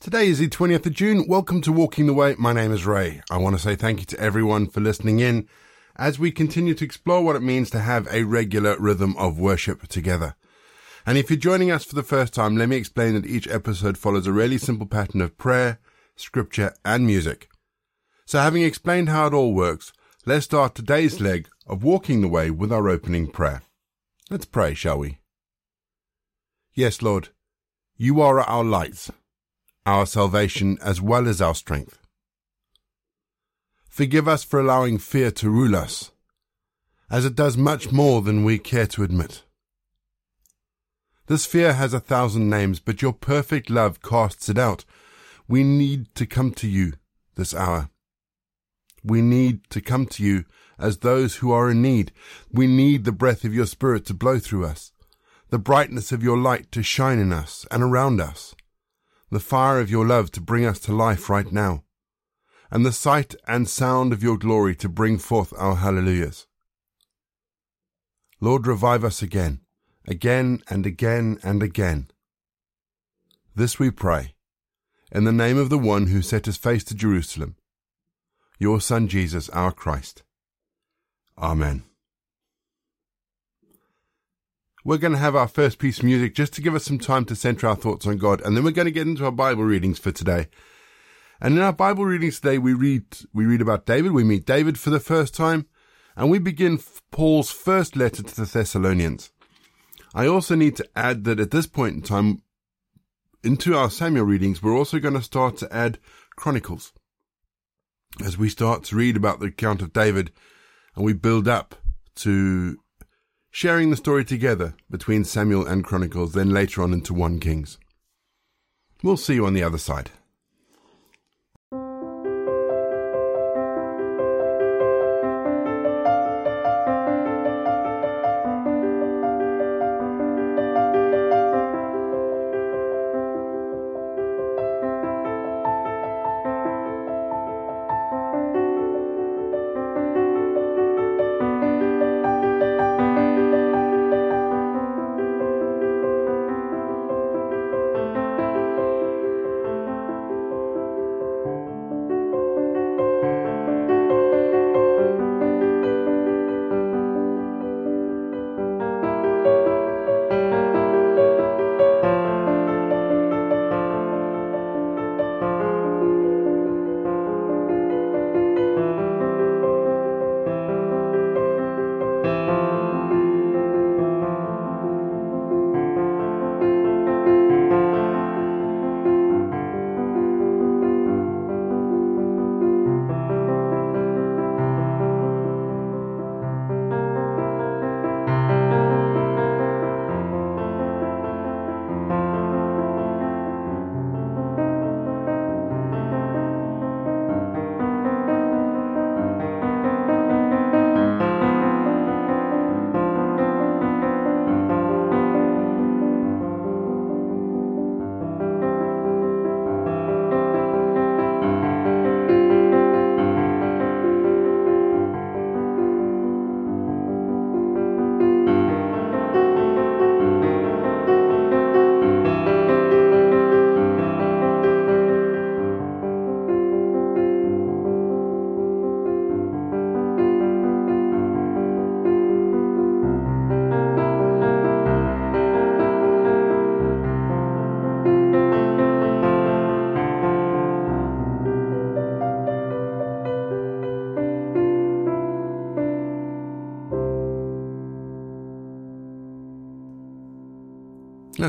Today is the 20th of June. Welcome to Walking the Way. My name is Ray. I want to say thank you to everyone for listening in as we continue to explore what it means to have a regular rhythm of worship together. And if you're joining us for the first time, let me explain that each episode follows a really simple pattern of prayer, scripture, and music. So having explained how it all works, let's start today's leg of Walking the Way with our opening prayer. Let's pray, shall we? Yes, Lord, you are our lights our salvation as well as our strength. Forgive us for allowing fear to rule us, as it does much more than we care to admit. This fear has a thousand names, but your perfect love casts it out. We need to come to you this hour. We need to come to you as those who are in need. We need the breath of your Spirit to blow through us, the brightness of your light to shine in us and around us the fire of your love to bring us to life right now, and the sight and sound of your glory to bring forth our hallelujahs. Lord, revive us again, again and again and again. This we pray, in the name of the one who set his face to Jerusalem, your Son Jesus, our Christ. Amen. We're going to have our first piece of music just to give us some time to center our thoughts on God, and then we're going to get into our Bible readings for today. And in our Bible readings today, we read we read about David. We meet David for the first time, and we begin Paul's first letter to the Thessalonians. I also need to add that at this point in time, into our Samuel readings, we're also going to start to add Chronicles as we start to read about the account of David, and we build up to sharing the story together between Samuel and Chronicles, then later on into 1 Kings. We'll see you on the other side.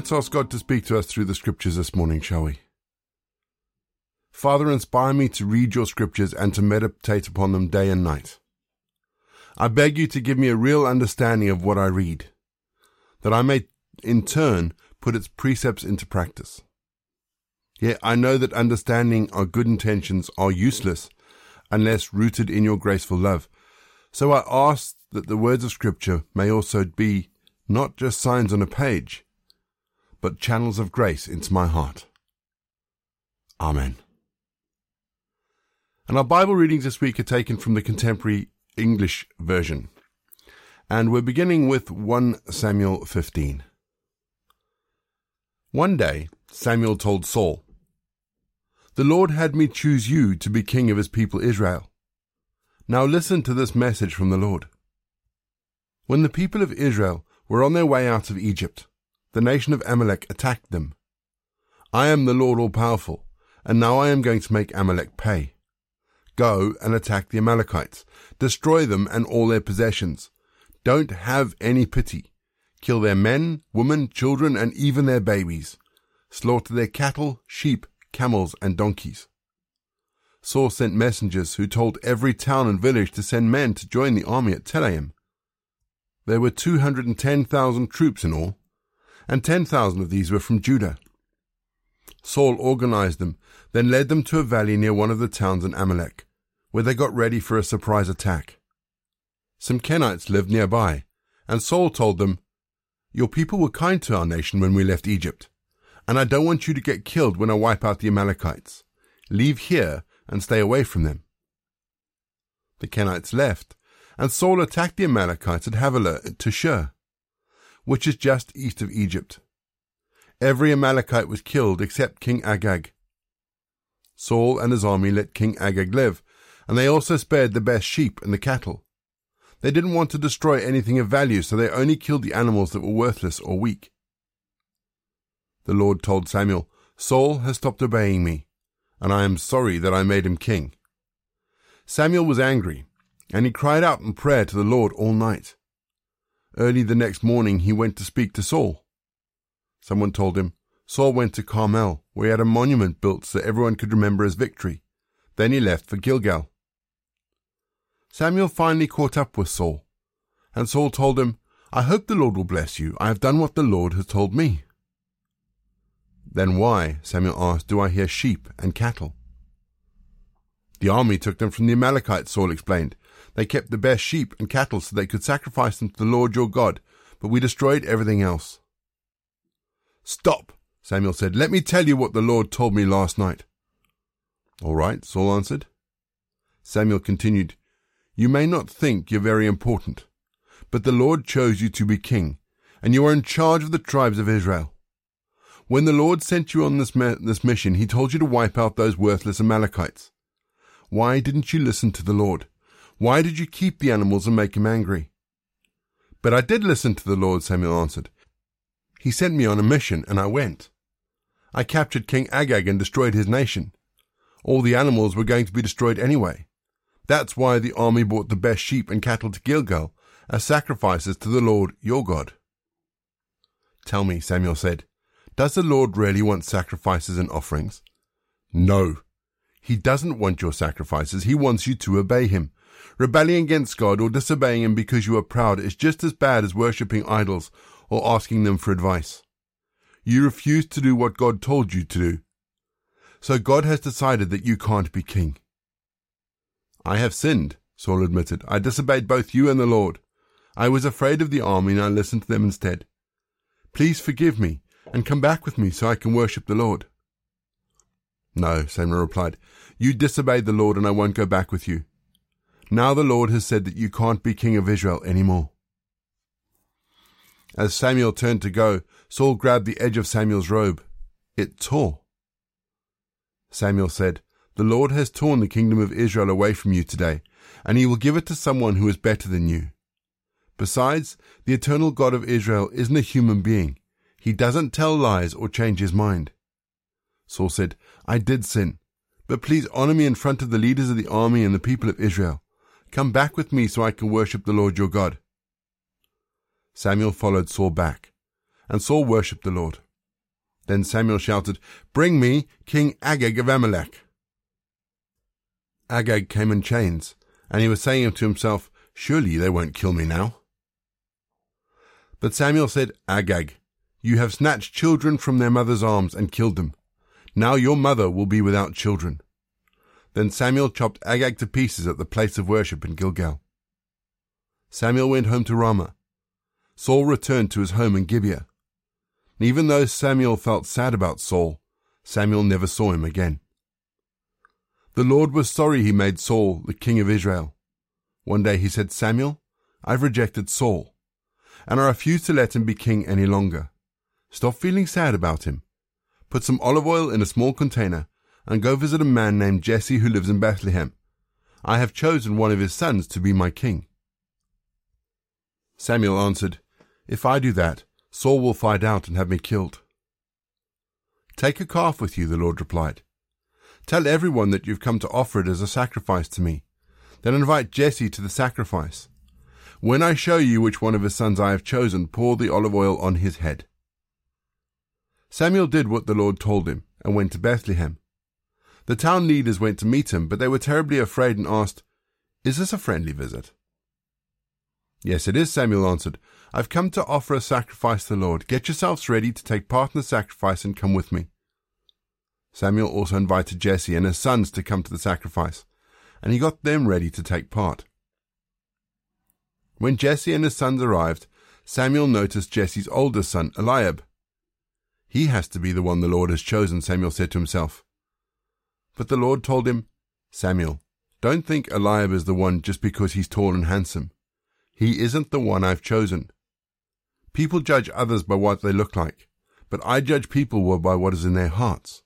Let's ask God to speak to us through the scriptures this morning, shall we? Father, inspire me to read your scriptures and to meditate upon them day and night. I beg you to give me a real understanding of what I read, that I may in turn put its precepts into practice. Yet I know that understanding our good intentions are useless unless rooted in your graceful love. So I ask that the words of scripture may also be not just signs on a page, but channels of grace into my heart. Amen. And our Bible readings this week are taken from the contemporary English version. And we're beginning with 1 Samuel 15. One day, Samuel told Saul, The Lord had me choose you to be king of his people Israel. Now listen to this message from the Lord. When the people of Israel were on their way out of Egypt, the nation of Amalek attacked them. I am the Lord all powerful, and now I am going to make Amalek pay. Go and attack the Amalekites, destroy them and all their possessions. Don't have any pity. Kill their men, women, children, and even their babies. Slaughter their cattle, sheep, camels, and donkeys. Saul sent messengers who told every town and village to send men to join the army at Telaim. There were 210,000 troops in all, and 10,000 of these were from Judah. Saul organized them, then led them to a valley near one of the towns in Amalek, where they got ready for a surprise attack. Some Kenites lived nearby, and Saul told them, Your people were kind to our nation when we left Egypt, and I don't want you to get killed when I wipe out the Amalekites. Leave here and stay away from them. The Kenites left, and Saul attacked the Amalekites at Havilah to Shur, which is just east of Egypt. Every Amalekite was killed except King Agag. Saul and his army let King Agag live, and they also spared the best sheep and the cattle. They didn't want to destroy anything of value, so they only killed the animals that were worthless or weak. The Lord told Samuel, Saul has stopped obeying me, and I am sorry that I made him king. Samuel was angry, and he cried out in prayer to the Lord all night. Early the next morning he went to speak to Saul. Someone told him, Saul went to Carmel, where he had a monument built so everyone could remember his victory. Then he left for Gilgal. Samuel finally caught up with Saul, and Saul told him, I hope the Lord will bless you. I have done what the Lord has told me. Then why, Samuel asked, do I hear sheep and cattle? The army took them from the Amalekites, Saul explained. They kept the best sheep and cattle so they could sacrifice them to the Lord your God, but we destroyed everything else. Stop, Samuel said. Let me tell you what the Lord told me last night. All right, Saul answered. Samuel continued, You may not think you're very important, but the Lord chose you to be king, and you are in charge of the tribes of Israel. When the Lord sent you on this, this mission, he told you to wipe out those worthless Amalekites. Why didn't you listen to the Lord? Why did you keep the animals and make him angry? But I did listen to the Lord, Samuel answered. He sent me on a mission, and I went. I captured King Agag and destroyed his nation. All the animals were going to be destroyed anyway. That's why the army brought the best sheep and cattle to Gilgal as sacrifices to the Lord your God. Tell me, Samuel said, does the Lord really want sacrifices and offerings? No. He doesn't want your sacrifices. He wants you to obey him. Rebelling against God or disobeying him because you are proud is just as bad as worshipping idols or asking them for advice. You refuse to do what God told you to do. So God has decided that you can't be king. I have sinned, Saul admitted. I disobeyed both you and the Lord. I was afraid of the army and I listened to them instead. Please forgive me and come back with me so I can worship the Lord. No, Samuel replied. You disobeyed the Lord and I won't go back with you. Now the Lord has said that you can't be king of Israel any more. As Samuel turned to go, Saul grabbed the edge of Samuel's robe. It tore. Samuel said, The Lord has torn the kingdom of Israel away from you today, and he will give it to someone who is better than you. Besides, the eternal God of Israel isn't a human being. He doesn't tell lies or change his mind. Saul said, I did sin, but please honor me in front of the leaders of the army and the people of Israel. Come back with me so I can worship the Lord your God. Samuel followed Saul back, and Saul worshipped the Lord. Then Samuel shouted, Bring me King Agag of Amalek. Agag came in chains, and he was saying to himself, Surely they won't kill me now. But Samuel said, Agag, you have snatched children from their mother's arms and killed them. Now your mother will be without children. Then Samuel chopped Agag to pieces at the place of worship in Gilgal. Samuel went home to Ramah Saul returned to his home in Gibeah. And even though Samuel felt sad about Saul, Samuel never saw him again. The Lord was sorry he made Saul the king of Israel. One day he said, Samuel, I've rejected Saul, and I refuse to let him be king any longer. Stop feeling sad about him. Put some olive oil in a small container and go visit a man named Jesse who lives in Bethlehem. I have chosen one of his sons to be my king. Samuel answered, If I do that, Saul will find out and have me killed. Take a calf with you, the Lord replied. Tell everyone that you've come to offer it as a sacrifice to me. Then invite Jesse to the sacrifice. When I show you which one of his sons I have chosen, pour the olive oil on his head. Samuel did what the Lord told him and went to Bethlehem. The town leaders went to meet him, but they were terribly afraid and asked, Is this a friendly visit? Yes, it is, Samuel answered. I've come to offer a sacrifice to the Lord. Get yourselves ready to take part in the sacrifice and come with me. Samuel also invited Jesse and his sons to come to the sacrifice, and he got them ready to take part. When Jesse and his sons arrived, Samuel noticed Jesse's oldest son, Eliab. He has to be the one the Lord has chosen, Samuel said to himself. But the Lord told him, Samuel, don't think Eliab is the one just because he's tall and handsome. He isn't the one I've chosen. People judge others by what they look like, but I judge people by what is in their hearts.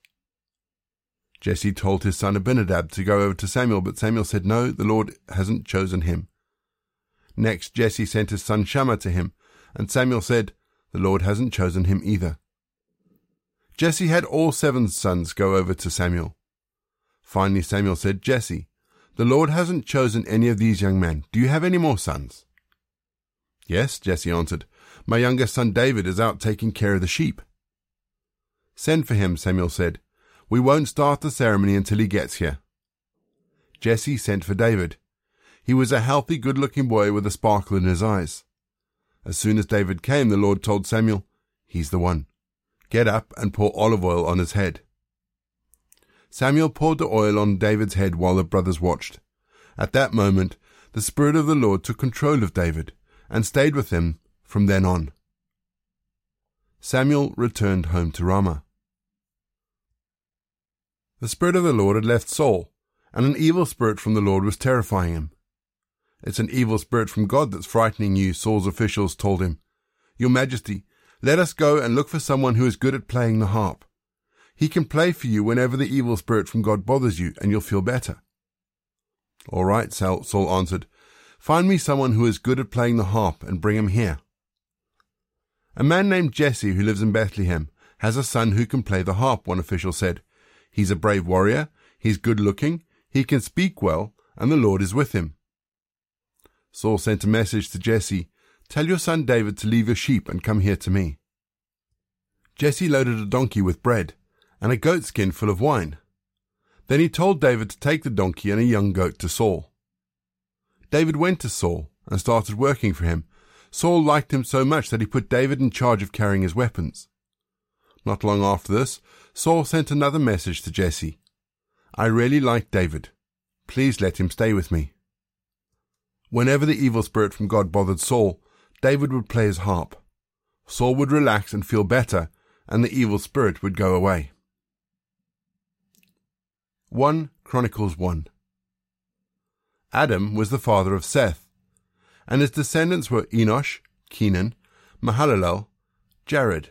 Jesse told his son Abinadab to go over to Samuel, but Samuel said, No, the Lord hasn't chosen him. Next, Jesse sent his son Shammah to him, and Samuel said, The Lord hasn't chosen him either. Jesse had all seven sons go over to Samuel. Finally, Samuel said, Jesse, the Lord hasn't chosen any of these young men. Do you have any more sons? Yes, Jesse answered. My youngest son David is out taking care of the sheep. Send for him, Samuel said. We won't start the ceremony until he gets here. Jesse sent for David. He was a healthy, good looking boy with a sparkle in his eyes. As soon as David came, the Lord told Samuel, He's the one. Get up and pour olive oil on his head. Samuel poured the oil on David's head while the brothers watched. At that moment, the Spirit of the Lord took control of David and stayed with him from then on. Samuel returned home to Ramah. The Spirit of the Lord had left Saul, and an evil spirit from the Lord was terrifying him. It's an evil spirit from God that's frightening you, Saul's officials told him. Your Majesty, let us go and look for someone who is good at playing the harp. He can play for you whenever the evil spirit from God bothers you, and you'll feel better. All right, Saul answered. Find me someone who is good at playing the harp and bring him here. A man named Jesse, who lives in Bethlehem, has a son who can play the harp, one official said. He's a brave warrior, he's good looking, he can speak well, and the Lord is with him. Saul sent a message to Jesse Tell your son David to leave your sheep and come here to me. Jesse loaded a donkey with bread and a goatskin full of wine. Then he told David to take the donkey and a young goat to Saul. David went to Saul and started working for him. Saul liked him so much that he put David in charge of carrying his weapons. Not long after this, Saul sent another message to Jesse. I really like David. Please let him stay with me. Whenever the evil spirit from God bothered Saul, David would play his harp. Saul would relax and feel better, and the evil spirit would go away. 1 Chronicles 1 Adam was the father of Seth, and his descendants were Enosh, Kenan, Mahalalel, Jared,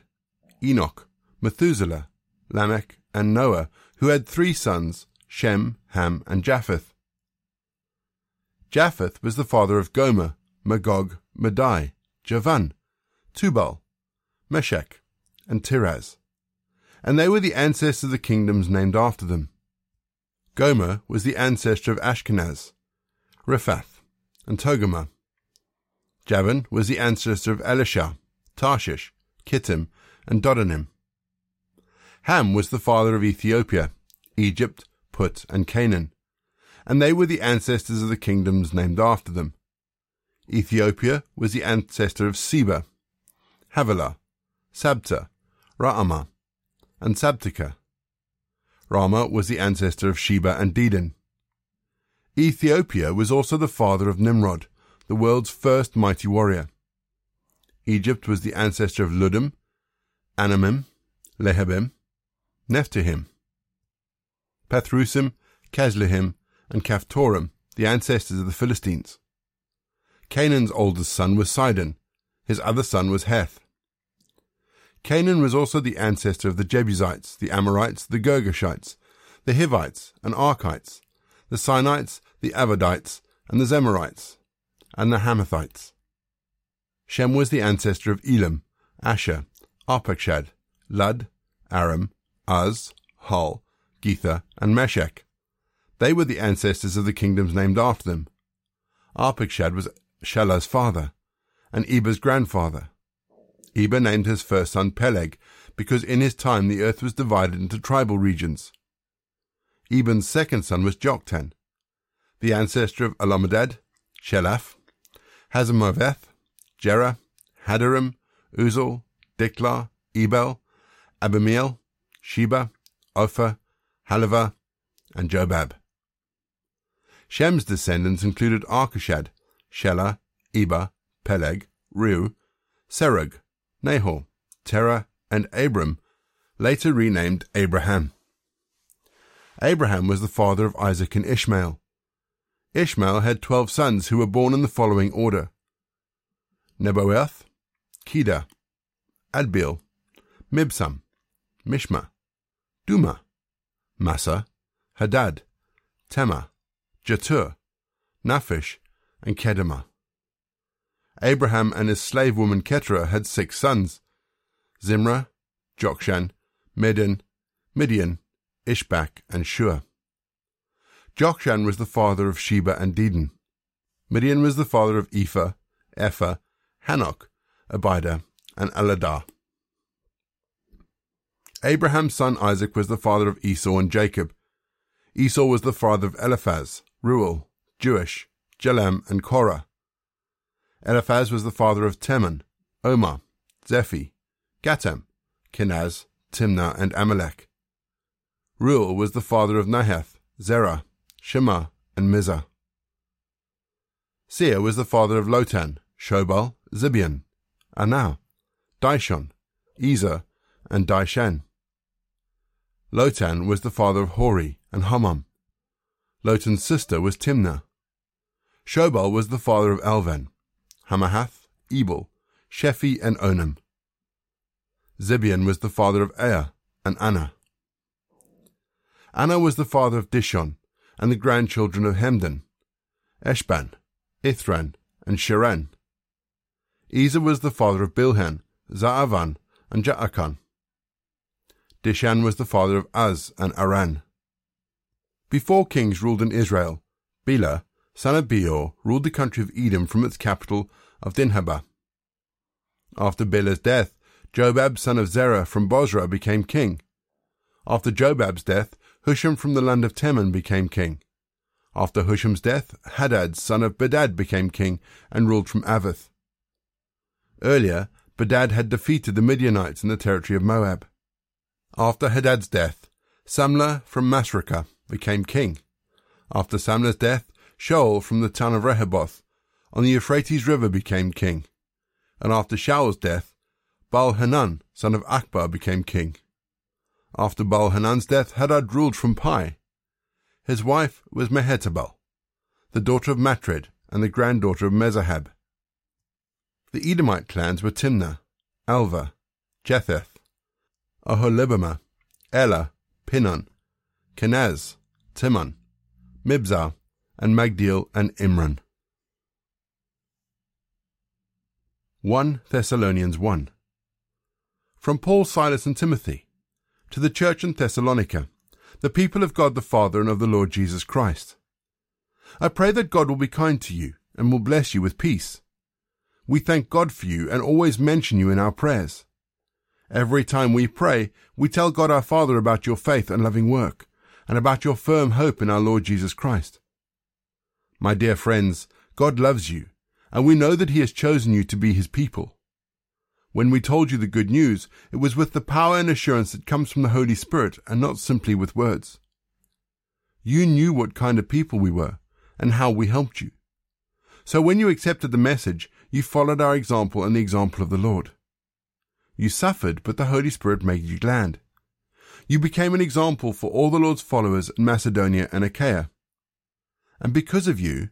Enoch, Methuselah, Lamech, and Noah, who had three sons, Shem, Ham, and Japheth. Japheth was the father of Gomer, Magog, Madai, Javan, Tubal, Meshech, and Tiras, and they were the ancestors of the kingdoms named after them. Gomer was the ancestor of Ashkenaz, Riphath, and Togarmah. Javan was the ancestor of Elishah, Tarshish, Kittim, and Dodanim. Ham was the father of Ethiopia, Egypt, Put, and Canaan and they were the ancestors of the kingdoms named after them. Ethiopia was the ancestor of Seba, Havilah, Sabta, Raamah, and Sabteka. Raamah was the ancestor of Sheba and Dedan. Ethiopia was also the father of Nimrod, the world's first mighty warrior. Egypt was the ancestor of Ludim, Anamim, Lehabim, Nephthahim, Pathrusim, Casluhim, and Caphtorim, the ancestors of the Philistines. Canaan's oldest son was Sidon. His other son was Heth. Canaan was also the ancestor of the Jebusites, the Amorites, the Girgashites, the Hivites and Arkites, the Sinites, the Arvadites, and the Zemarites, and the Hamathites. Shem was the ancestor of Elam, Asshur, Arpachshad, Lud, Aram, Uz, Hul, Gether, and Meshech. They were the ancestors of the kingdoms named after them. Arpachshad was Shelah's father, and Eber's grandfather. Eber named his first son Peleg, because in his time the earth was divided into tribal regions. Eber's second son was Joktan, the ancestor of Almodad, Sheleph, Hazarmaveth, Jerah, Hadoram, Uzal, Diklah, Ebal, Abimael, Sheba, Ophir, Havilah, and Jobab. Shem's descendants included Arpachshad, Shelah, Eber, Peleg, Reu, Serug, Nahor, Terah, and Abram, later renamed Abraham. Abraham was the father of Isaac and Ishmael. Ishmael had twelve sons who were born in the following order Nebaioth, Kedar, Adbeel, Mibsam, Mishma, Duma, Massa, Hadad, Tema, Jetur, Naphish, and Kedemah. Abraham and his slave woman Keturah had six sons Zimran, Jokshan, Medan, Midian, Ishbak, and Shua. Jokshan was the father of Sheba and Dedan. Midian was the father of Ephah, Epher, Hanok, Abida, and Eladah. Abraham's son Isaac was the father of Esau and Jacob. Esau was the father of Eliphaz, Reuel, Jeush, Jalam, and Korah. Eliphaz was the father of Teman, Omar, Zephi, Gatam, Kenaz, Timnah, and Amalek. Reuel was the father of Nahath, Zerah, Shema, and Mizah. Seir was the father of Lotan, Shobal, Zibeon, Anah, Dishon, Ezer, and Dishan. Lotan was the father of Hori and Homam. Lotan's sister was Timnah. Shobal was the father of Alvan, Hamahath, Ebal, Shephi, and Onam. Zibeon was the father of Ea and Anah. Anah was the father of Dishon and the grandchildren of Hemdan, Eshban, Ithran, and Sharan. Ezer was the father of Bilhan, Zaavan, and Jaakan. Dishan was the father of Az and Aran. Before kings ruled in Israel, Bela, Beor, ruled the country of Edom from its capital of Dinhabah. After Bela's death, Jobab, son of Zerah from Bozrah, became king. After Jobab's death, Husham from the land of Teman became king. After Husham's death, Hadad, son of Bedad, became king and ruled from Avith. Earlier, Bedad had defeated the Midianites in the territory of Moab. After Hadad's death, Samlah from Masrekah became king. After Samlah's death, Shaul from the town of Rehoboth on the Euphrates River became king. And after Shaul's death, Baal Hanan, son of Achbor, became king. After Baal Hanan's death, Hadad ruled from Pi. His wife was Mehetabel, the daughter of Matred and the granddaughter of Mezahab. The Edomite clans were Timnah, Alva, Jetheth, Aholibamah, Ela, Pinon, Kenaz, Timon, Mibzar, and Magdiel and Imran. 1 Thessalonians 1 From Paul, Silas, and Timothy, to the church in Thessalonica, the people of God the Father and of the Lord Jesus Christ. I pray that God will be kind to you and will bless you with peace. We thank God for you and always mention you in our prayers. Every time we pray, we tell God our Father about your faith and loving work, and about your firm hope in our Lord Jesus Christ. My dear friends, God loves you, and we know that He has chosen you to be His people. When we told you the good news, it was with the power and assurance that comes from the Holy Spirit and not simply with words. You knew what kind of people we were and how we helped you. So when you accepted the message, you followed our example and the example of the Lord. You suffered, but the Holy Spirit made you glad. You became an example for all the Lord's followers in Macedonia and Achaia. And because of you,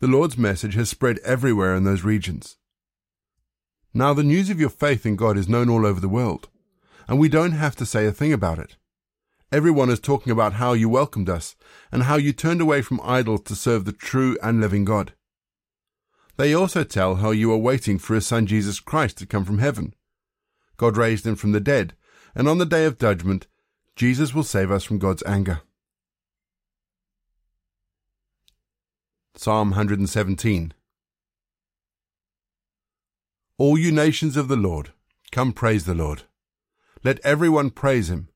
the Lord's message has spread everywhere in those regions. Now the news of your faith in God is known all over the world, and we don't have to say a thing about it. Everyone is talking about how you welcomed us and how you turned away from idols to serve the true and living God. They also tell how you are waiting for his son Jesus Christ to come from heaven. God raised him from the dead, and on the day of judgment, Jesus will save us from God's anger. Psalm 117 All you nations of the Lord, come praise the Lord. Let everyone praise him.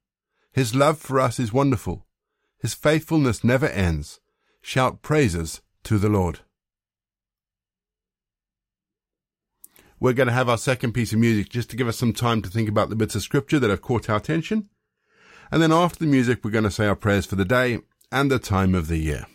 His love for us is wonderful. His faithfulness never ends. Shout praises to the Lord. We're going to have our second piece of music just to give us some time to think about the bits of scripture that have caught our attention. And then after the music, we're going to say our prayers for the day and the time of the year.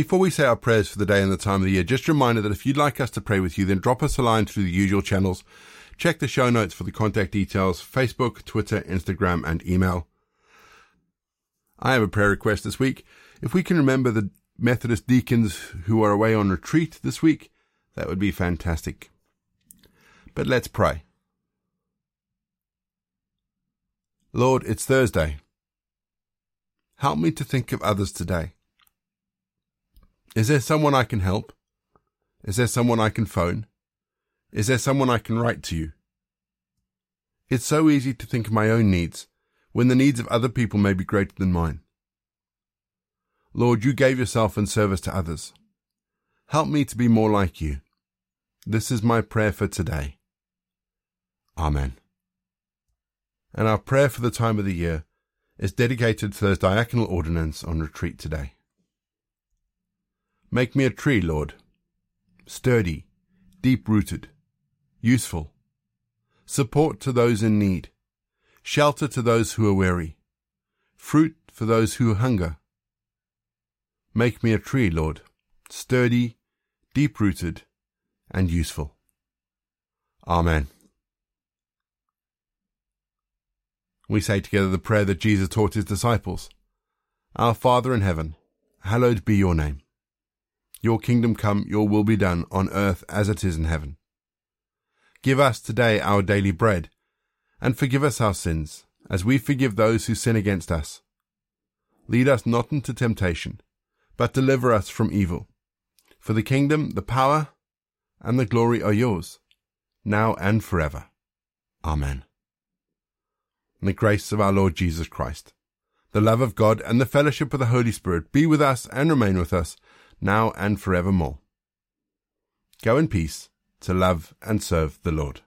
Before we say our prayers for the day and the time of the year, just a reminder that if you'd like us to pray with you, then drop us a line through the usual channels. Check the show notes for the contact details Facebook, Twitter, Instagram, and email. I have a prayer request this week. If we can remember the Methodist deacons who are away on retreat this week, that would be fantastic. But let's pray. Lord, it's Thursday. Help me to think of others today. Is there someone I can help? Is there someone I can phone? Is there someone I can write to you? It's so easy to think of my own needs when the needs of other people may be greater than mine. Lord, you gave yourself in service to others. Help me to be more like you. This is my prayer for today. Amen. And our prayer for the time of the year is dedicated to those diaconal ordinands on retreat today. Make me a tree, Lord, sturdy, deep rooted, useful, support to those in need, shelter to those who are weary, fruit for those who hunger. Make me a tree, Lord, sturdy, deep rooted, and useful. Amen. We say together the prayer that Jesus taught his disciples Our Father in heaven, hallowed be your name. Your kingdom come, your will be done, on earth as it is in heaven. Give us today our daily bread, and forgive us our sins, as we forgive those who sin against us. Lead us not into temptation, but deliver us from evil. For the kingdom, the power, and the glory are yours, now and forever. Amen. The grace of our Lord Jesus Christ, the love of God, and the fellowship of the Holy Spirit be with us and remain with us now and forevermore. Go in peace to love and serve the Lord.